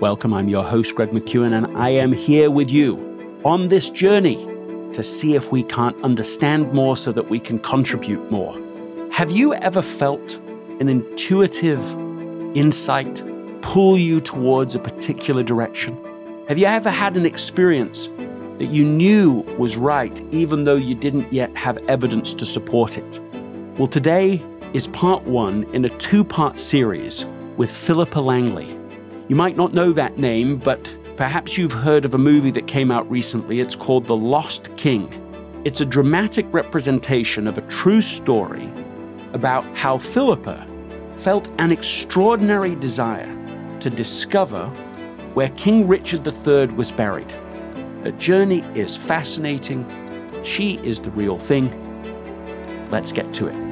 Welcome, I'm your host, Greg McKeown, and I am here with you on this journey to see if we can't understand more so that we can contribute more. Have you ever felt an intuitive insight pull you towards a particular direction? Have you ever had an experience that you knew was right, even though you didn't yet have evidence to support it? Well, today is part one in a two part series with Philippa Langley. You might not know that name, but perhaps you've heard of a movie that came out recently. It's called The Lost King. It's a dramatic representation of a true story about how Philippa felt an extraordinary desire to discover where King Richard III was buried. Her journey is fascinating. She is the real thing. Let's get to it.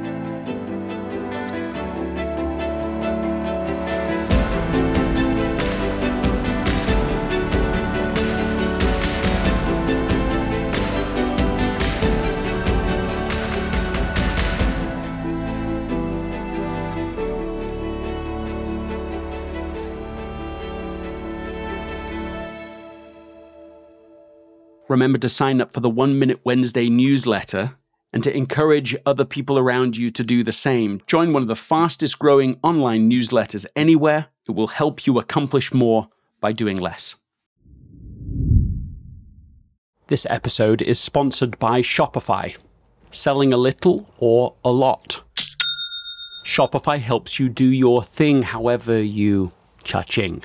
Remember to sign up for the One Minute Wednesday newsletter and to encourage other people around you to do the same. Join one of the fastest growing online newsletters anywhere. It will help you accomplish more by doing less. This episode is sponsored by Shopify. Selling a little or a lot. Shopify helps you do your thing however you cha-ching.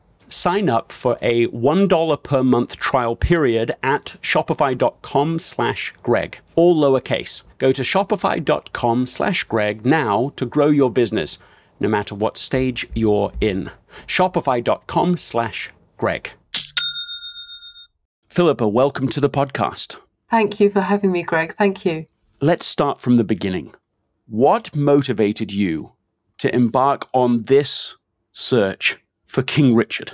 sign up for a $1 per month trial period at shopify.com slash greg all lowercase. Go to shopify.com slash greg now to grow your business no matter what stage you're in. Shopify.com slash greg. Philippa welcome to the podcast. Thank you for having me greg. Thank you. Let's start from the beginning. What motivated you to embark on this search for king richard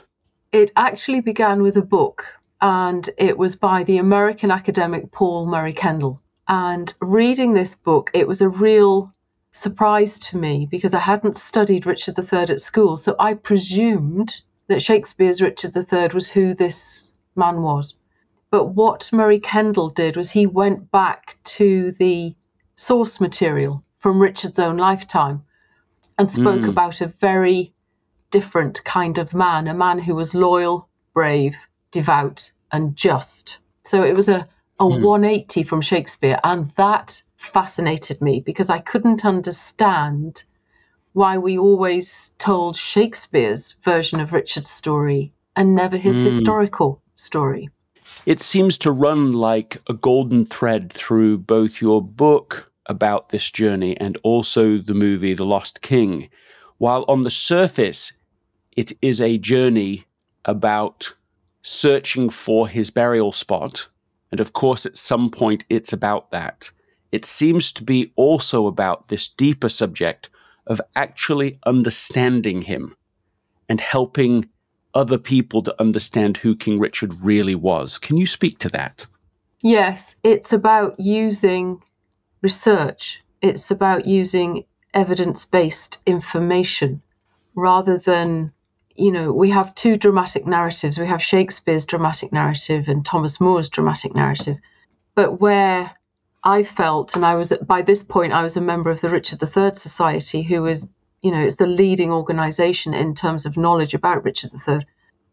it actually began with a book, and it was by the American academic Paul Murray Kendall. And reading this book, it was a real surprise to me because I hadn't studied Richard III at school. So I presumed that Shakespeare's Richard III was who this man was. But what Murray Kendall did was he went back to the source material from Richard's own lifetime and spoke mm. about a very different kind of man, a man who was loyal, brave, devout, and just. So it was a, a mm. 180 from Shakespeare, and that fascinated me because I couldn't understand why we always told Shakespeare's version of Richard's story and never his mm. historical story. It seems to run like a golden thread through both your book about this journey and also the movie The Lost King. While on the surface, it is a journey about searching for his burial spot. And of course, at some point, it's about that. It seems to be also about this deeper subject of actually understanding him and helping other people to understand who King Richard really was. Can you speak to that? Yes, it's about using research, it's about using evidence based information rather than, you know, we have two dramatic narratives. We have Shakespeare's dramatic narrative and Thomas More's dramatic narrative. But where I felt, and I was by this point, I was a member of the Richard III Society, who is, you know, it's the leading organization in terms of knowledge about Richard III.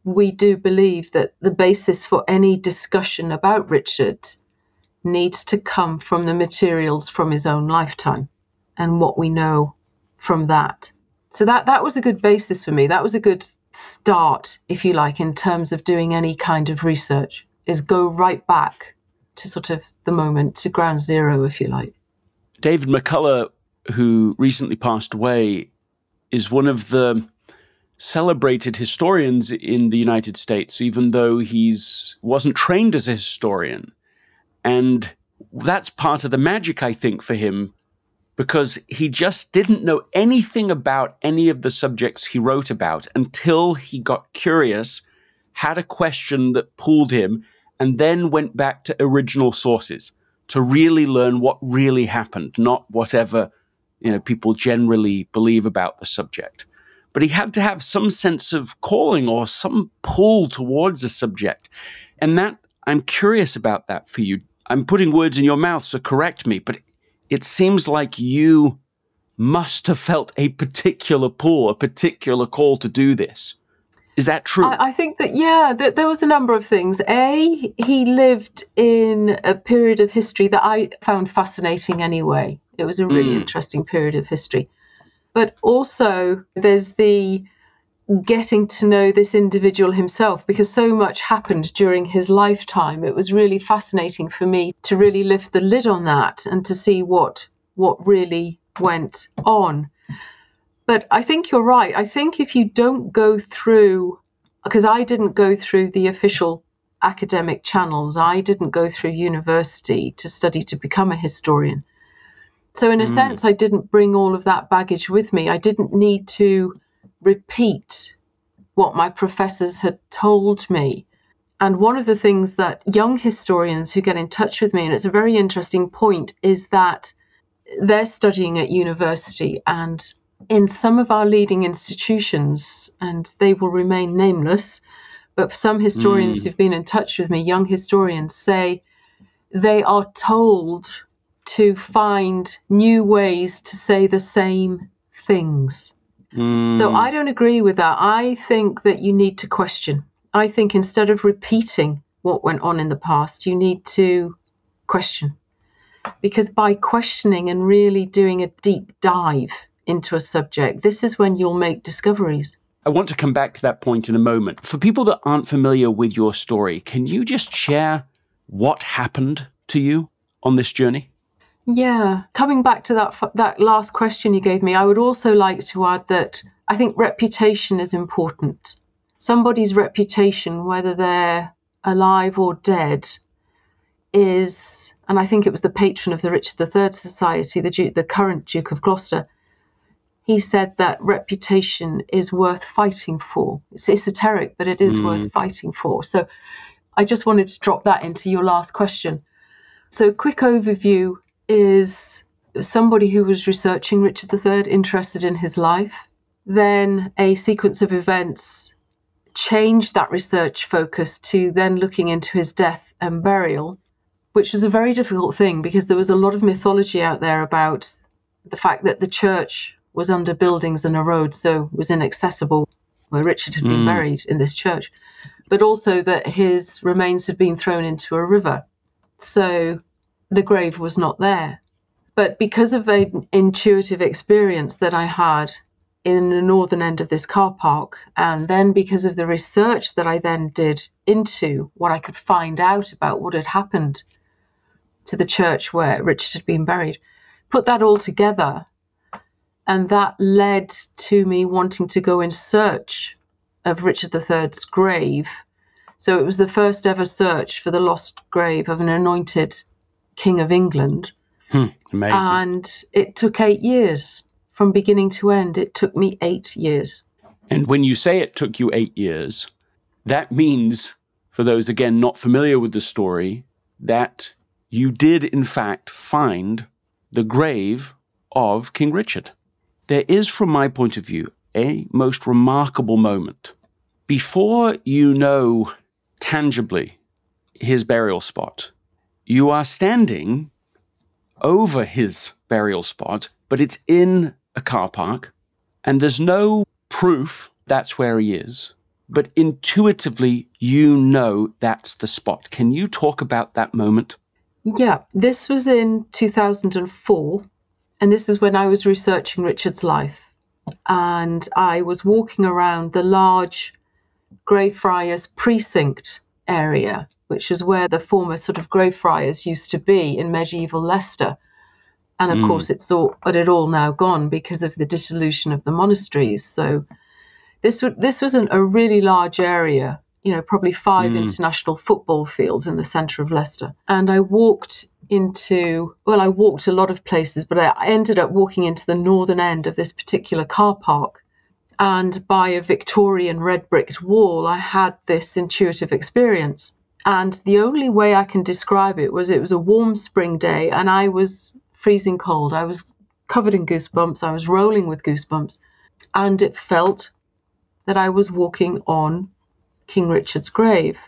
We do believe that the basis for any discussion about Richard needs to come from the materials from his own lifetime and what we know from that. So that that was a good basis for me. That was a good start, if you like, in terms of doing any kind of research, is go right back to sort of the moment, to ground zero, if you like. David McCullough, who recently passed away, is one of the celebrated historians in the United States, even though he's wasn't trained as a historian. And that's part of the magic, I think, for him, because he just didn't know anything about any of the subjects he wrote about until he got curious, had a question that pulled him, and then went back to original sources to really learn what really happened, not whatever you know people generally believe about the subject. But he had to have some sense of calling or some pull towards a subject. And that I'm curious about that for you. I'm putting words in your mouth, so correct me, but it seems like you must have felt a particular pull, a particular call to do this. Is that true? I, I think that, yeah, that there was a number of things. A, he lived in a period of history that I found fascinating anyway. It was a really mm. interesting period of history. But also, there's the getting to know this individual himself because so much happened during his lifetime. It was really fascinating for me to really lift the lid on that and to see what what really went on. But I think you're right. I think if you don't go through because I didn't go through the official academic channels. I didn't go through university to study to become a historian. So in a mm. sense I didn't bring all of that baggage with me. I didn't need to repeat what my professors had told me. And one of the things that young historians who get in touch with me, and it's a very interesting point, is that they're studying at university and in some of our leading institutions, and they will remain nameless, but some historians mm. who've been in touch with me, young historians say they are told to find new ways to say the same things. Mm. So I don't agree with that. I think that you need to question. I think instead of repeating what went on in the past, you need to question. Because by questioning and really doing a deep dive into a subject, this is when you'll make discoveries. I want to come back to that point in a moment. For people that aren't familiar with your story, can you just share what happened to you on this journey? Yeah, coming back to that that last question you gave me, I would also like to add that I think reputation is important. Somebody's reputation, whether they're alive or dead, is, and I think it was the patron of the Richard III Society, the Duke, the current Duke of Gloucester. He said that reputation is worth fighting for. It's esoteric, but it is mm. worth fighting for. So, I just wanted to drop that into your last question. So, quick overview is somebody who was researching Richard III, interested in his life. Then a sequence of events changed that research focus to then looking into his death and burial, which was a very difficult thing because there was a lot of mythology out there about the fact that the church was under buildings and a road, so was inaccessible where Richard had been mm. buried in this church, but also that his remains had been thrown into a river. So the grave was not there. But because of an intuitive experience that I had in the northern end of this car park, and then because of the research that I then did into what I could find out about what had happened to the church where Richard had been buried, put that all together, and that led to me wanting to go in search of Richard III's grave. So it was the first ever search for the lost grave of an anointed King of England. Hmm, amazing. And it took eight years from beginning to end. It took me eight years. And when you say it took you eight years, that means, for those again not familiar with the story, that you did in fact find the grave of King Richard. There is, from my point of view, a most remarkable moment. Before you know tangibly his burial spot, you are standing over his burial spot, but it's in a car park, and there's no proof that's where he is. But intuitively, you know that's the spot. Can you talk about that moment? Yeah, this was in 2004, and this is when I was researching Richard's life. And I was walking around the large Greyfriars precinct area, which is where the former sort of Greyfriars used to be in medieval Leicester. And of mm. course, it's all, but it all now gone because of the dissolution of the monasteries. So this this was an, a really large area, you know, probably five mm. international football fields in the centre of Leicester. And I walked into well, I walked a lot of places, but I ended up walking into the northern end of this particular car park. And by a Victorian red bricked wall, I had this intuitive experience. And the only way I can describe it was it was a warm spring day and I was freezing cold. I was covered in goosebumps. I was rolling with goosebumps. And it felt that I was walking on King Richard's grave.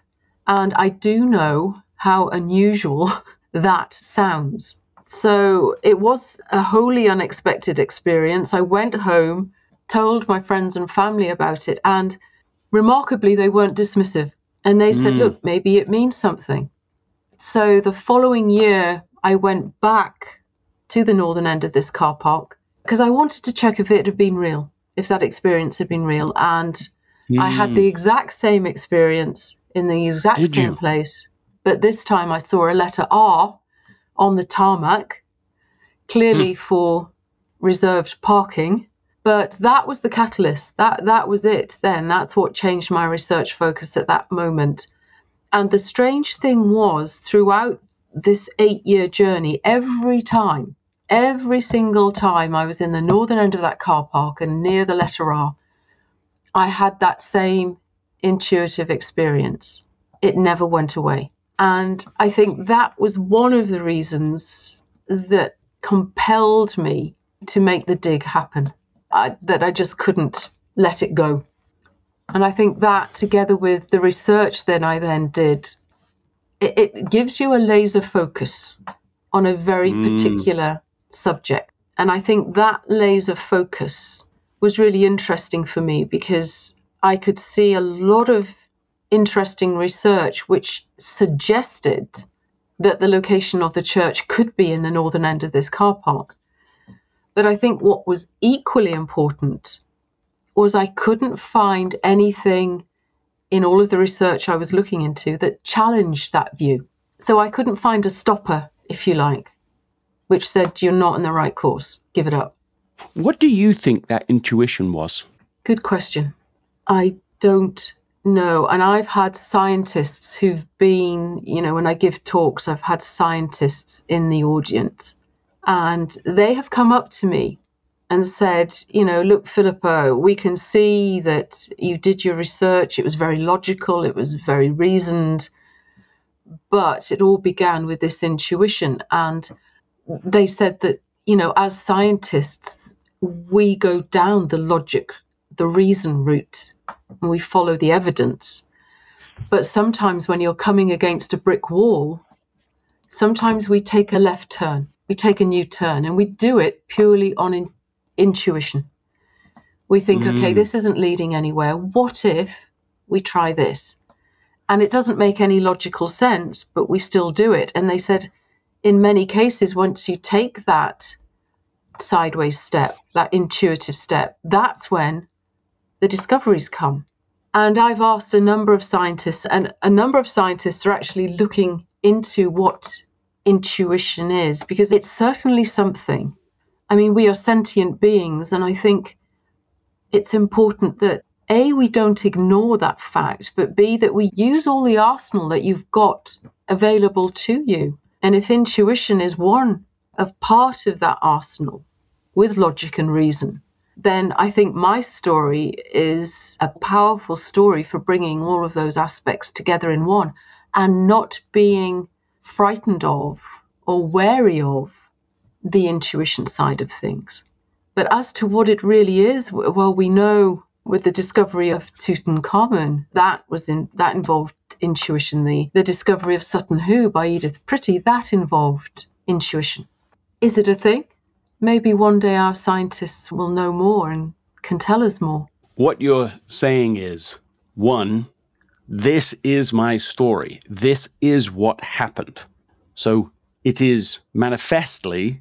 And I do know how unusual that sounds. So it was a wholly unexpected experience. I went home, told my friends and family about it, and remarkably, they weren't dismissive. And they said, mm. look, maybe it means something. So the following year, I went back to the northern end of this car park because I wanted to check if it had been real, if that experience had been real. And mm. I had the hmm. exact same experience in the exact Did same you? place. But this time I saw a letter R on the tarmac, clearly hmm. for reserved parking. But that was the catalyst. That that was it then. That's what changed my research focus at that moment. And the strange thing was throughout this eight year journey, every time, every single time I was in the northern end of that car park and near the letter R, I had that same intuitive experience. It never went away. And I think that was one of the reasons that compelled me to make the dig happen, I, that I just couldn't let it go. And I think that, together with the research that I then did, it, it gives you a laser focus on a very mm. particular subject. And I think that laser focus was really interesting for me because I could see a lot of interesting research which suggested that the location of the church could be in the northern end of this car park. But I think what was equally important was I couldn't find anything in all of the research I was looking into that challenged that view. So I couldn't find a stopper, if you like, which said, you're not in the right course, give it up. What do you think that intuition was? Good question. I don't know. And I've had scientists who've been, you know, when I give talks, I've had scientists in the audience, and they have come up to me and said, you know, look, Philippa, we can see that you did your research. It was very logical, it was very reasoned, but it all began with this intuition. And they said that, you know, as scientists, we go down the logic, the reason route, and we follow the evidence. But sometimes when you're coming against a brick wall, sometimes we take a left turn, we take a new turn, and we do it purely on in- intuition. We think, mm. okay, this isn't leading anywhere. What if we try this? And it doesn't make any logical sense, but we still do it. And they said, in many cases, once you take that sideways step, that intuitive step, that's when the discoveries come. And I've asked a number of scientists, and a number of scientists are actually looking into what intuition is, because it's certainly something I mean, we are sentient beings, and I think it's important that A, we don't ignore that fact, but B, that we use all the arsenal that you've got available to you. And if intuition is one of part of that arsenal with logic and reason, then I think my story is a powerful story for bringing all of those aspects together in one and not being frightened of or wary of the intuition side of things. But as to what it really is, well, we know with the discovery of Tutankhamun, that was in that involved intuition. The the discovery of Sutton Hoo by Edith Pretty, that involved intuition. Is it a thing? Maybe one day our scientists will know more and can tell us more. What you're saying is one, this is my story. This is what happened. So it is manifestly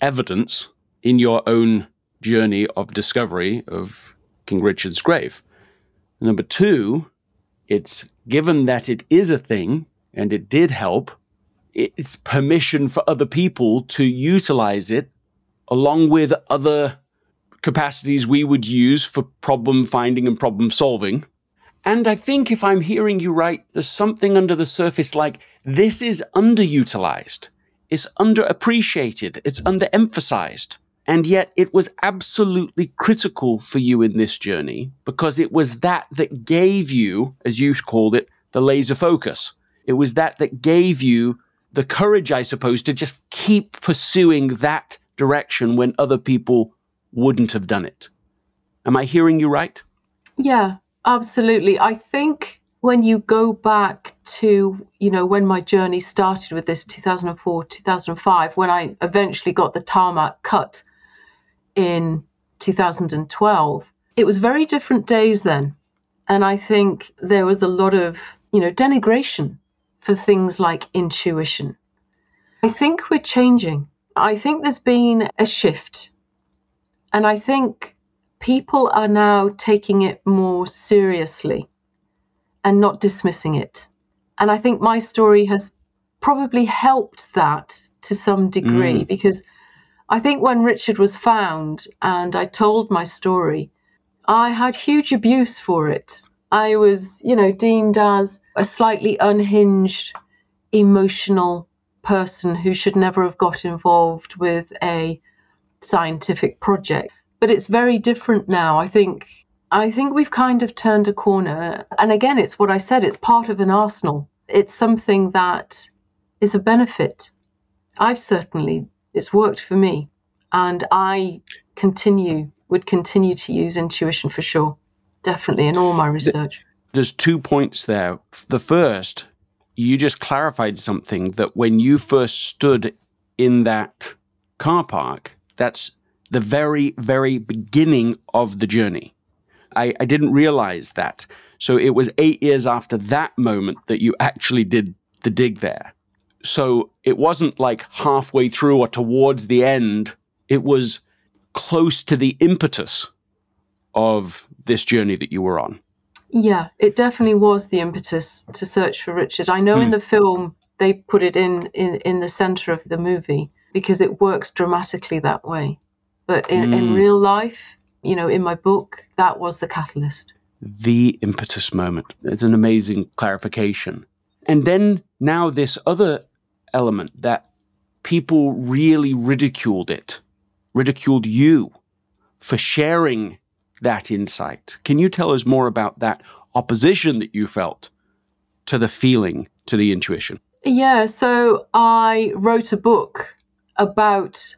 evidence in your own journey of discovery of King Richard's grave. Number two, it's given that it is a thing and it did help, it's permission for other people to utilize it along with other capacities we would use for problem finding and problem solving. And I think if I'm hearing you right, there's something under the surface like this is underutilized, it's underappreciated, it's underemphasized. And yet it was absolutely critical for you in this journey because it was that that gave you, as you called it, the laser focus. It was that that gave you the courage, I suppose, to just keep pursuing that direction when other people wouldn't have done it. Am I hearing you right? Yeah, absolutely. I think when you go back to, you know, when my journey started with this 2004, 2005, when I eventually got the tarmac cut in 2012, it was very different days then. And I think there was a lot of, you know, denigration for things like intuition. I think we're changing. I think there's been a shift. And I think people are now taking it more seriously and not dismissing it. And I think my story has probably helped that to some degree mm. because I think when Richard was found and I told my story, I had huge abuse for it. I was, you know, deemed as a slightly unhinged, emotional person who should never have got involved with a scientific project. But it's very different now. I think I think we've kind of turned a corner. And again, it's what I said, it's part of an arsenal. It's something that is a benefit. I've certainly it's worked for me. And I continue would continue to use intuition for sure. Definitely in all my research. There's two points there. The first you just clarified something that when you first stood in that car park, that's the very, very beginning of the journey. I, I didn't realize that. So it was eight years after that moment that you actually did the dig there. So it wasn't like halfway through or towards the end, it was close to the impetus of this journey that you were on. Yeah, it definitely was the impetus to search for Richard. I know hmm. in the film they put it in, in in the center of the movie because it works dramatically that way. But in, mm. in hmm. real life, you know, in my book, that was the catalyst. The impetus moment. It's an amazing clarification. And then now this other element that people really ridiculed it, ridiculed you for sharing that insight. Can you tell us more about that opposition that you felt to the feeling, to the intuition? Yeah, so I wrote a book about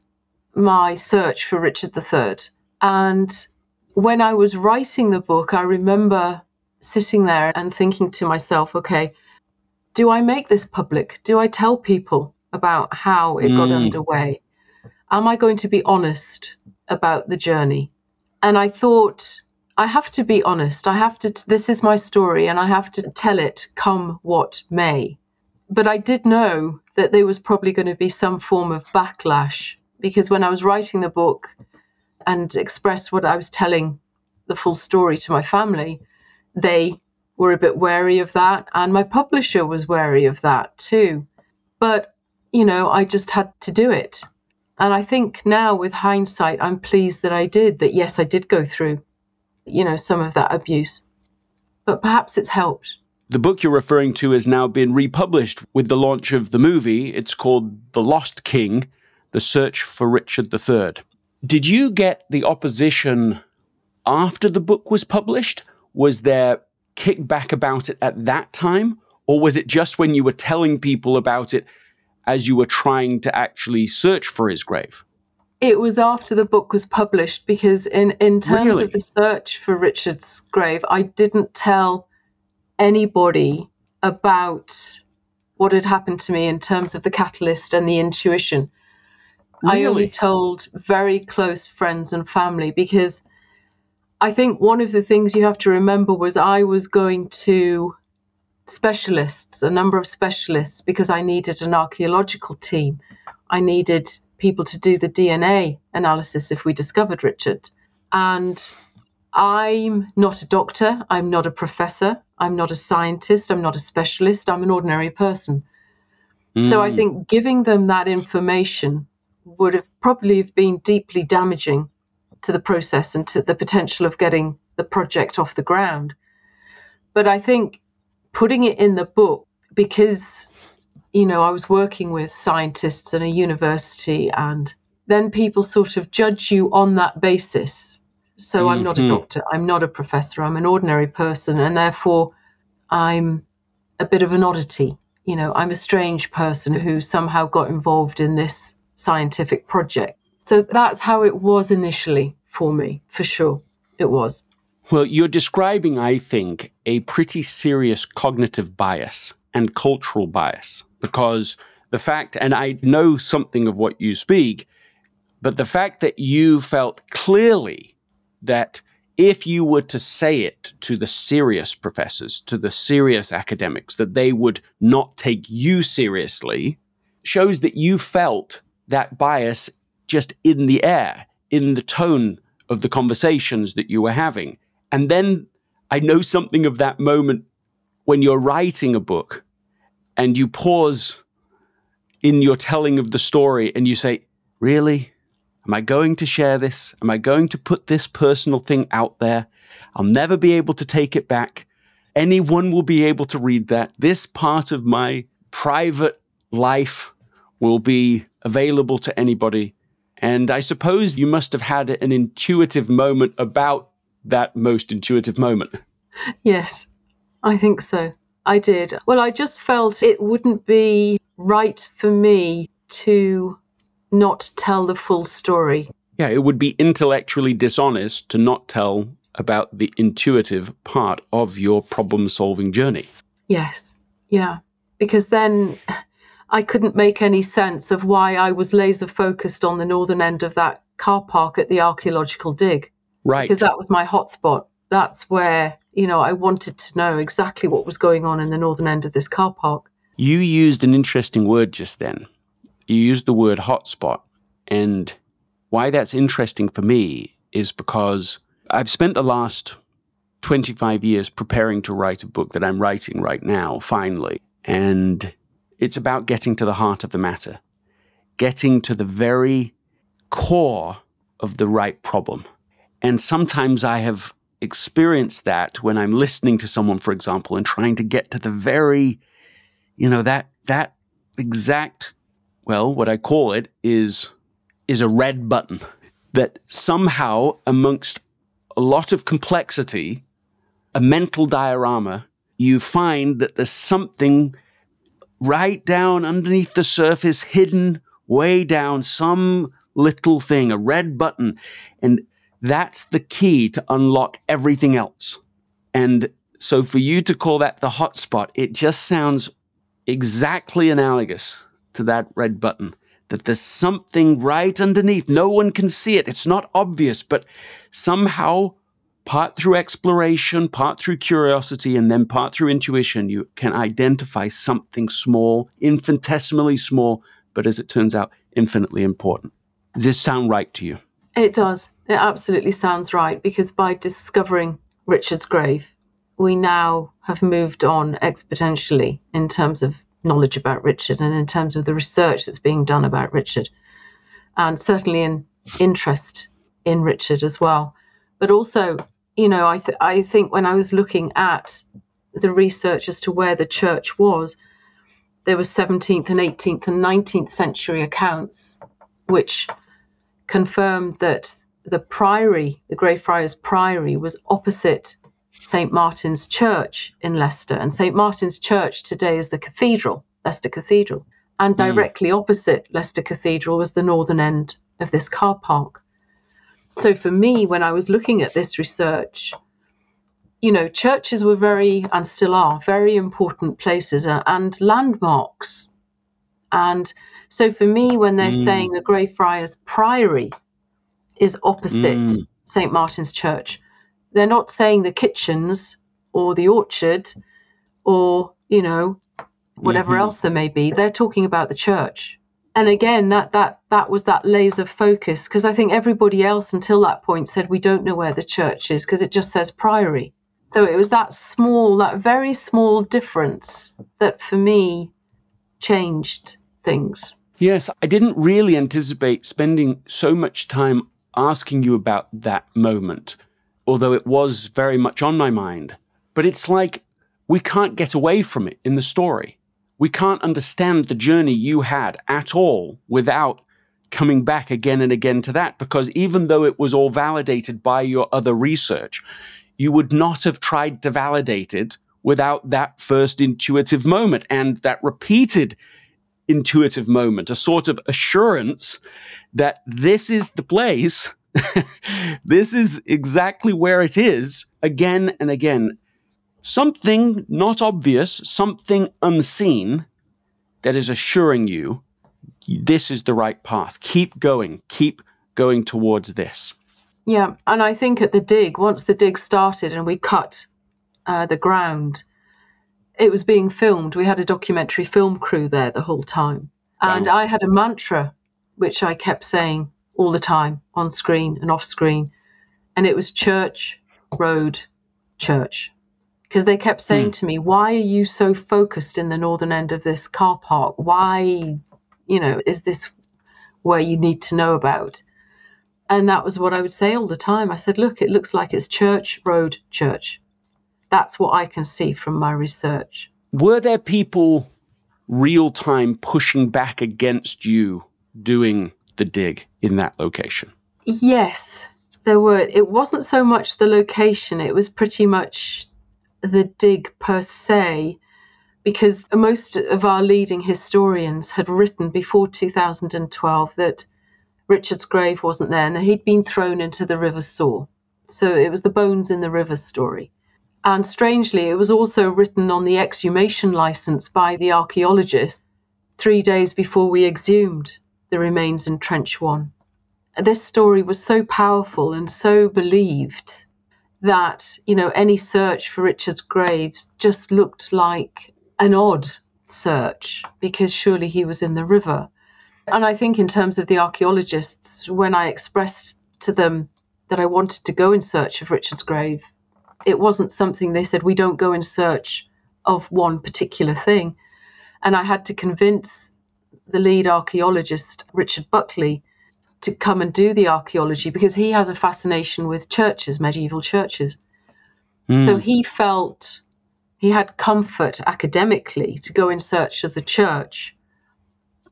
my search for Richard III. And when I was writing the book, I remember sitting there and thinking to myself, okay, do I make this public? Do I tell people about how it mm. got underway? Am I going to be honest about the journey? And I thought, I have to be honest. I have to, this is my story and I have to tell it come what may. But I did know that there was probably going to be some form of backlash because when I was writing the book and expressed what I was telling the full story to my family, they were a bit wary of that. And my publisher was wary of that too. But, you know, I just had to do it. And I think now with hindsight, I'm pleased that I did, that yes, I did go through, you know, some of that abuse. But perhaps it's helped. The book you're referring to has now been republished with the launch of the movie. It's called The Lost King The Search for Richard III. Did you get the opposition after the book was published? Was there kickback about it at that time? Or was it just when you were telling people about it as you were trying to actually search for his grave? It was after the book was published because, in, in terms Really? of the search for Richard's grave, I didn't tell anybody about what had happened to me in terms of the catalyst and the intuition. I only told very close friends and family because I think one of the things you have to remember was I was going to specialists, a number of specialists, because I needed an archaeological team. I needed people to do the DNA analysis if we discovered Richard. And I'm not a doctor, I'm not a professor, I'm not a scientist, I'm not a specialist, I'm an ordinary person. So I Mm. think giving them that information would have probably have been deeply damaging to the process and to the potential of getting the project off the ground. But I think putting it in the book because you know I was working with scientists in a university and then people sort of judge you on that basis. So I'm not a Mhm. doctor, I'm not a professor, I'm an ordinary person and therefore I'm a bit of an oddity. You know, I'm a strange person who somehow got involved in this scientific project. So that's how it was initially for me, for sure. It was. Well, you're describing, I think, a pretty serious cognitive bias and cultural bias because the fact, and I know something of what you speak, but the fact that you felt clearly that if you were to say it to the serious professors, to the serious academics, that they would not take you seriously, shows that you felt that bias just in the air, in the tone of the conversations that you were having. And then I know something of that moment when you're writing a book and you pause in your telling of the story and you say, Really? Am I going to share this? Am I going to put this personal thing out there? I'll never be able to take it back. Anyone will be able to read that. This part of my private life will be available to anybody. And I suppose you must have had an intuitive moment about that most intuitive moment. Yes, I think so. I did. Well, I just felt it wouldn't be right for me to not tell the full story. Yeah, it would be intellectually dishonest to not tell about the intuitive part of your problem solving journey. Yes. Yeah. Because then I couldn't make any sense of why I was laser focused on the northern end of that car park at the archaeological dig. Right. because that was my hotspot. That's where, you know, I wanted to know exactly what was going on in the northern end of this car park. You used an interesting word just then. You used the word hotspot. And why that's interesting for me is because I've spent the last 25 years preparing to write a book that I'm writing right now, finally. And it's about getting to the heart of the matter, getting to the very core of the right problem. And sometimes I have experienced that when I'm listening to someone, for example, and trying to get to the very, you know, that that exact, well, what I call it is is a red button that somehow amongst a lot of complexity, a mental diorama, you find that there's something right down underneath the surface, hidden way down, some little thing, a red button. And that's the key to unlock everything else. And so for you to call that the hotspot, it just sounds exactly analogous to that red button. That there's something right underneath. No one can see it. It's not obvious, but somehow, part through exploration, part through curiosity, and then part through intuition, you can identify something small, infinitesimally small, but as it turns out, infinitely important. Does this sound right to you? It does. It absolutely sounds right because by discovering Richard's grave, we now have moved on exponentially in terms of knowledge about Richard and in terms of the research that's being done about Richard, and certainly in interest in Richard as well. But also, you know, I, th- I think when I was looking at the research as to where the church was, there were 17th and 18th and 19th century accounts which confirmed that the priory, the Greyfriars Priory, was opposite St. Martin's Church in Leicester. And St. Martin's Church today is the cathedral, Leicester Cathedral. And hmm. directly opposite Leicester Cathedral was the northern end of this car park. So for me, when I was looking at this research, you know, churches were very, and still are, very important places and, and landmarks. And so for me, when they're mm. saying the Greyfriars Priory is opposite mm. St. Martin's Church, they're not saying the kitchens or the orchard or, you know, whatever mm-hmm. else there may be. They're talking about the church. And again, that that that was that laser focus because I think everybody else until that point said we don't know where the church is because it just says priory. So it was that small, that very small difference that for me changed things. Yes, I didn't really anticipate spending so much time asking you about that moment, although it was very much on my mind. But it's like we can't get away from it in the story. We can't understand the journey you had at all without coming back again and again to that, because even though it was all validated by your other research, you would not have tried to validate it without that first intuitive moment and that repeated intuitive moment, a sort of assurance that this is the place, this is exactly where it is, again and again. Something not obvious, something unseen that is assuring you this is the right path. Keep going, keep going towards this. Yeah, and I think at the dig, once the dig started and we cut uh, the ground, it was being filmed. We had a documentary film crew there the whole time. And wow. I had a mantra which I kept saying all the time on screen and off screen. And it was church, road, church. Because they kept saying hmm. to me, Why are you so focused in the northern end of this car park? Why, you know, is this where you need to know about? And that was what I would say all the time. I said, Look, it looks like it's church, road, church. That's what I can see from my research. Were there people real time pushing back against you doing the dig in that location? Yes, there were. It wasn't so much the location, it was pretty much the dig per se, because most of our leading historians had written before 2012 that Richard's grave wasn't there and he'd been thrown into the River Soar. So it was the bones in the river story. And strangely, it was also written on the exhumation license by the archaeologist three days before we exhumed the remains in Trench 1. This story was so powerful and so believed that, you know, any search for Richard's graves just looked like an odd search because surely he was in the river. And I think, in terms of the archaeologists, when I expressed to them that I wanted to go in search of Richard's grave, it wasn't something they said, we don't go in search of one particular thing. And I had to convince the lead archaeologist, Richard Buckley, to come and do the archaeology because he has a fascination with churches, medieval churches. Mm. So he felt he had comfort academically to go in search of the church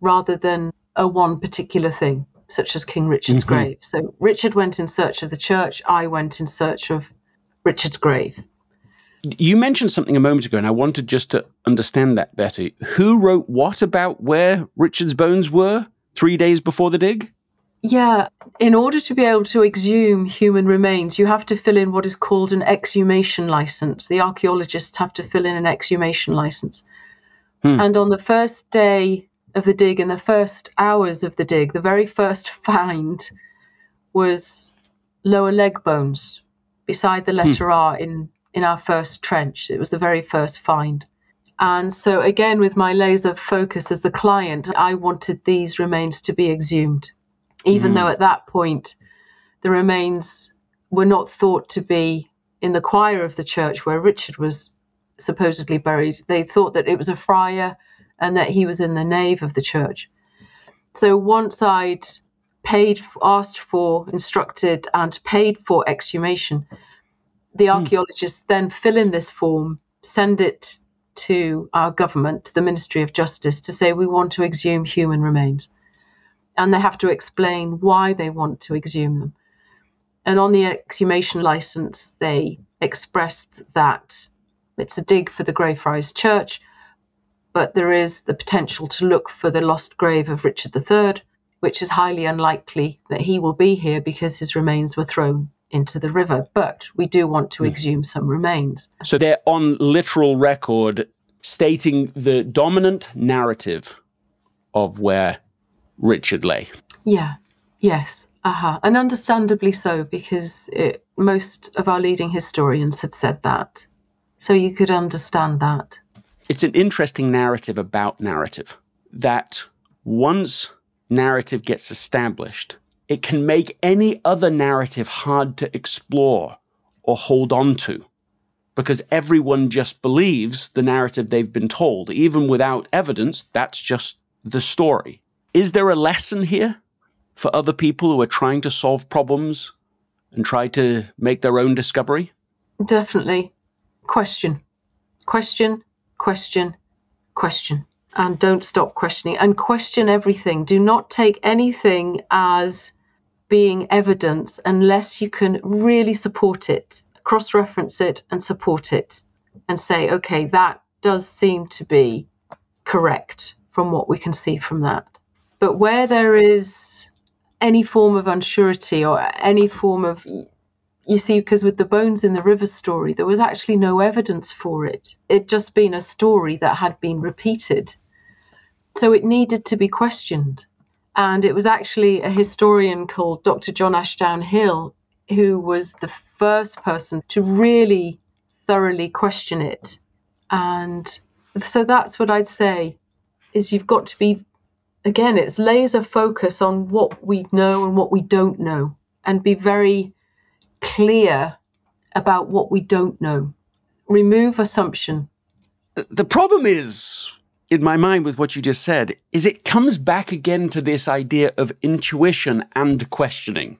rather than a one particular thing, such as King Richard's mm-hmm. grave. So Richard went in search of the church, I went in search of Richard's grave. You mentioned something a moment ago, and I wanted just to understand that better. Who wrote what about where Richard's bones were three days before the dig? Yeah, in order to be able to exhume human remains, you have to fill in what is called an exhumation license. The archaeologists have to fill in an exhumation license. Hmm. And on the first day of the dig, in the first hours of the dig, the very first find was lower leg bones beside the hmm. letter hmm. R in, in our first trench. It was the very first find. And so, again, with my laser focus as the client, I wanted these remains to be exhumed, even mm. though at that point the remains were not thought to be in the choir of the church where Richard was supposedly buried. They thought that it was a friar and that he was in the nave of the church. So, once I'd paid, asked for, instructed, and paid for exhumation. The hmm. archaeologists mm. then fill in this form, send it to our government, to the Ministry of Justice, to say we want to exhume human remains. And they have to explain why they want to exhume them. And on the exhumation license, they expressed that it's a dig for the Greyfriars Church, but there is the potential to look for the lost grave of Richard III which is highly unlikely that he will be here because his remains were thrown into the river. But we do want to hmm. exhume some remains. So they're on literal record stating the dominant narrative of where Richard lay. Yeah, yes. Uh-huh. And understandably so, because it, most of our leading historians had said that. So you could understand that. It's an interesting narrative about narrative that once narrative gets established, it can make any other narrative hard to explore or hold on to because everyone just believes the narrative they've been told. Even without evidence, that's just the story. Is there a lesson here for other people who are trying to solve problems and try to make their own discovery? Definitely. Question, question, question, question. And don't stop questioning and question everything. Do not take anything as being evidence unless you can really support it, cross reference it and support it and say, okay, that does seem to be correct from what we can see from that. But where there is any form of unsurety or any form of, you see, because with the bones in the river story, there was actually no evidence for it. It'd just been a story that had been repeated. So it needed to be questioned. And it was actually a historian called Dr. John Ashdown Hill who was the first person to really thoroughly question it. And so that's what I'd say is you've got to be again it's laser focus on what we know and what we don't know and be very clear about what we don't know. Remove assumption. The problem is in my mind with what you just said is it comes back again to this idea of intuition and questioning.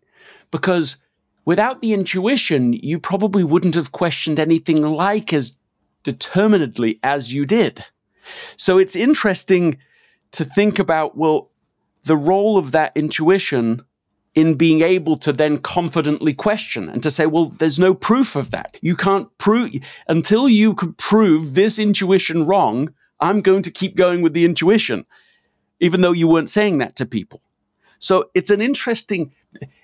Because without the intuition, you probably wouldn't have questioned anything like as determinedly as you did. So it's interesting to think about, well, the role of that intuition in being able to then confidently question and to say, well, there's no proof of that. You can't prove until you can prove this intuition wrong. I'm going to keep going with the intuition, even though you weren't saying that to people. So it's an interesting,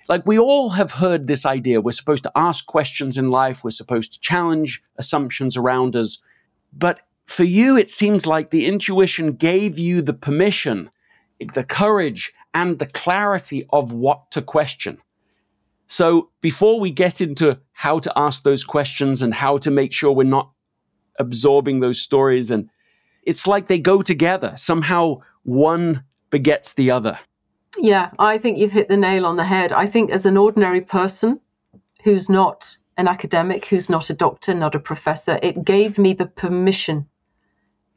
like we all have heard this idea. We're supposed to ask questions in life. We're supposed to challenge assumptions around us. But for you, it seems like the intuition gave you the permission, the courage, and the clarity of what to question. So before we get into how to ask those questions and how to make sure we're not absorbing those stories and it's like they go together. Somehow one begets the other. Yeah, I think you've hit the nail on the head. I think as an ordinary person who's not an academic, who's not a doctor, not a professor, it gave me the permission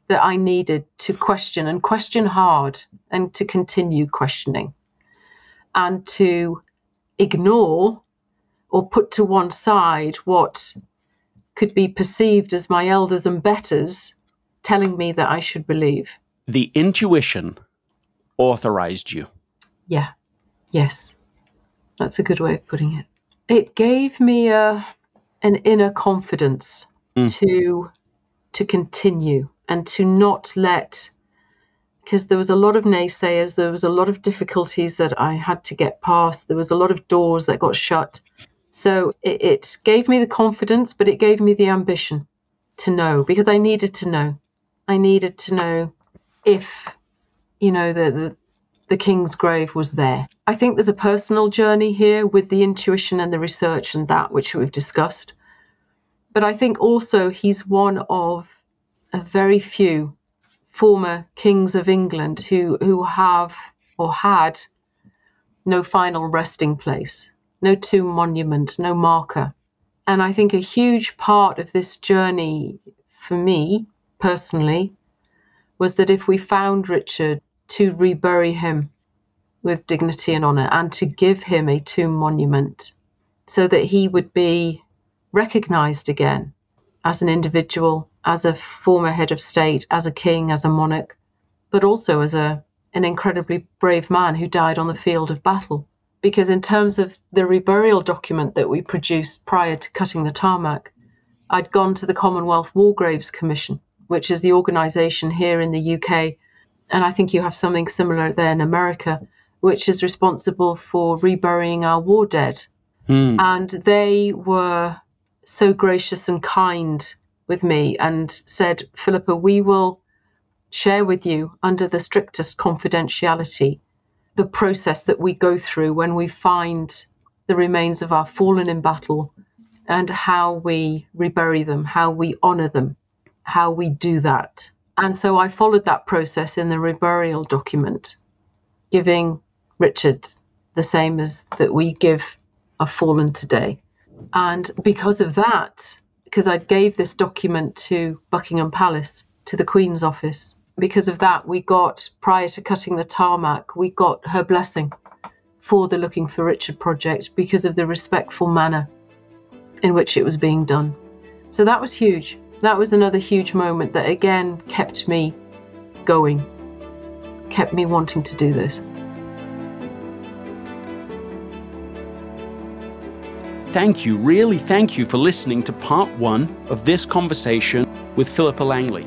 that I needed to question and question hard and to continue questioning and to ignore or put to one side what could be perceived as my elders and betters telling me that I should believe. The intuition authorized you. Yeah. Yes. That's a good way of putting it. It gave me a an inner confidence mm. to to continue and to not let because there was a lot of naysayers there was a lot of difficulties that i had to get past there was a lot of doors that got shut so it, it gave me the confidence but it gave me the ambition to know because i needed to know i needed to know if you know the, the the king's grave was there. I think there's a personal journey here with the intuition and the research and that which we've discussed. But I think also he's one of a very few former kings of England who, who have or had no final resting place, no tomb monument, no marker. And I think a huge part of this journey for me personally was that if we found Richard to rebury him with dignity and honour and to give him a tomb monument so that he would be recognised again as an individual, as a former head of state, as a king, as a monarch, but also as a an incredibly brave man who died on the field of battle. Because in terms of the reburial document that we produced prior to cutting the tarmac, I'd gone to the Commonwealth War Graves Commission, which is the organisation here in the UK and I think you have something similar there in America, which is responsible for reburying our war dead. Hmm. And they were so gracious and kind with me and said, Philippa, we will share with you under the strictest confidentiality the process that we go through when we find the remains of our fallen in battle and how we rebury them, how we honor them, how we do that. And so I followed that process in the reburial document, giving Richard the same as that we give a fallen today. And because of that, because I gave this document to Buckingham Palace, to the Queen's office, because of that, we got, prior to cutting the tarmac, we got her blessing for the Looking for Richard project because of the respectful manner in which it was being done. So that was huge. That was another huge moment that again kept me going, kept me wanting to do this. Thank you, really thank you for listening to part one of this conversation with Philippa Langley.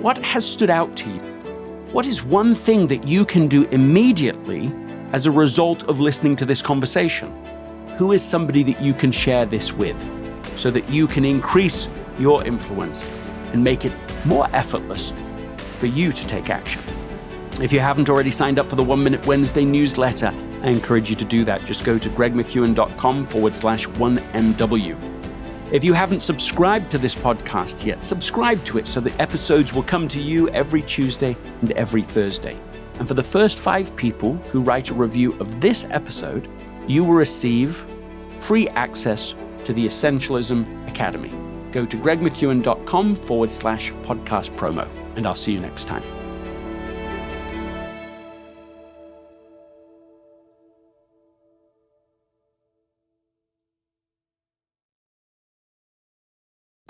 What has stood out to you? What is one thing that you can do immediately as a result of listening to this conversation? Who is somebody that you can share this with so that you can increase your influence and make it more effortless for you to take action? If you haven't already signed up for the One Minute Wednesday newsletter, I encourage you to do that. Just go to gregmckeown.com forward slash 1MW. If you haven't subscribed to this podcast yet, subscribe to it so that episodes will come to you every Tuesday and every Thursday. And for the first five people who write a review of this episode, you will receive free access to the Essentialism Academy. Go to gregmckeown.com forward slash podcast promo, and I'll see you next time.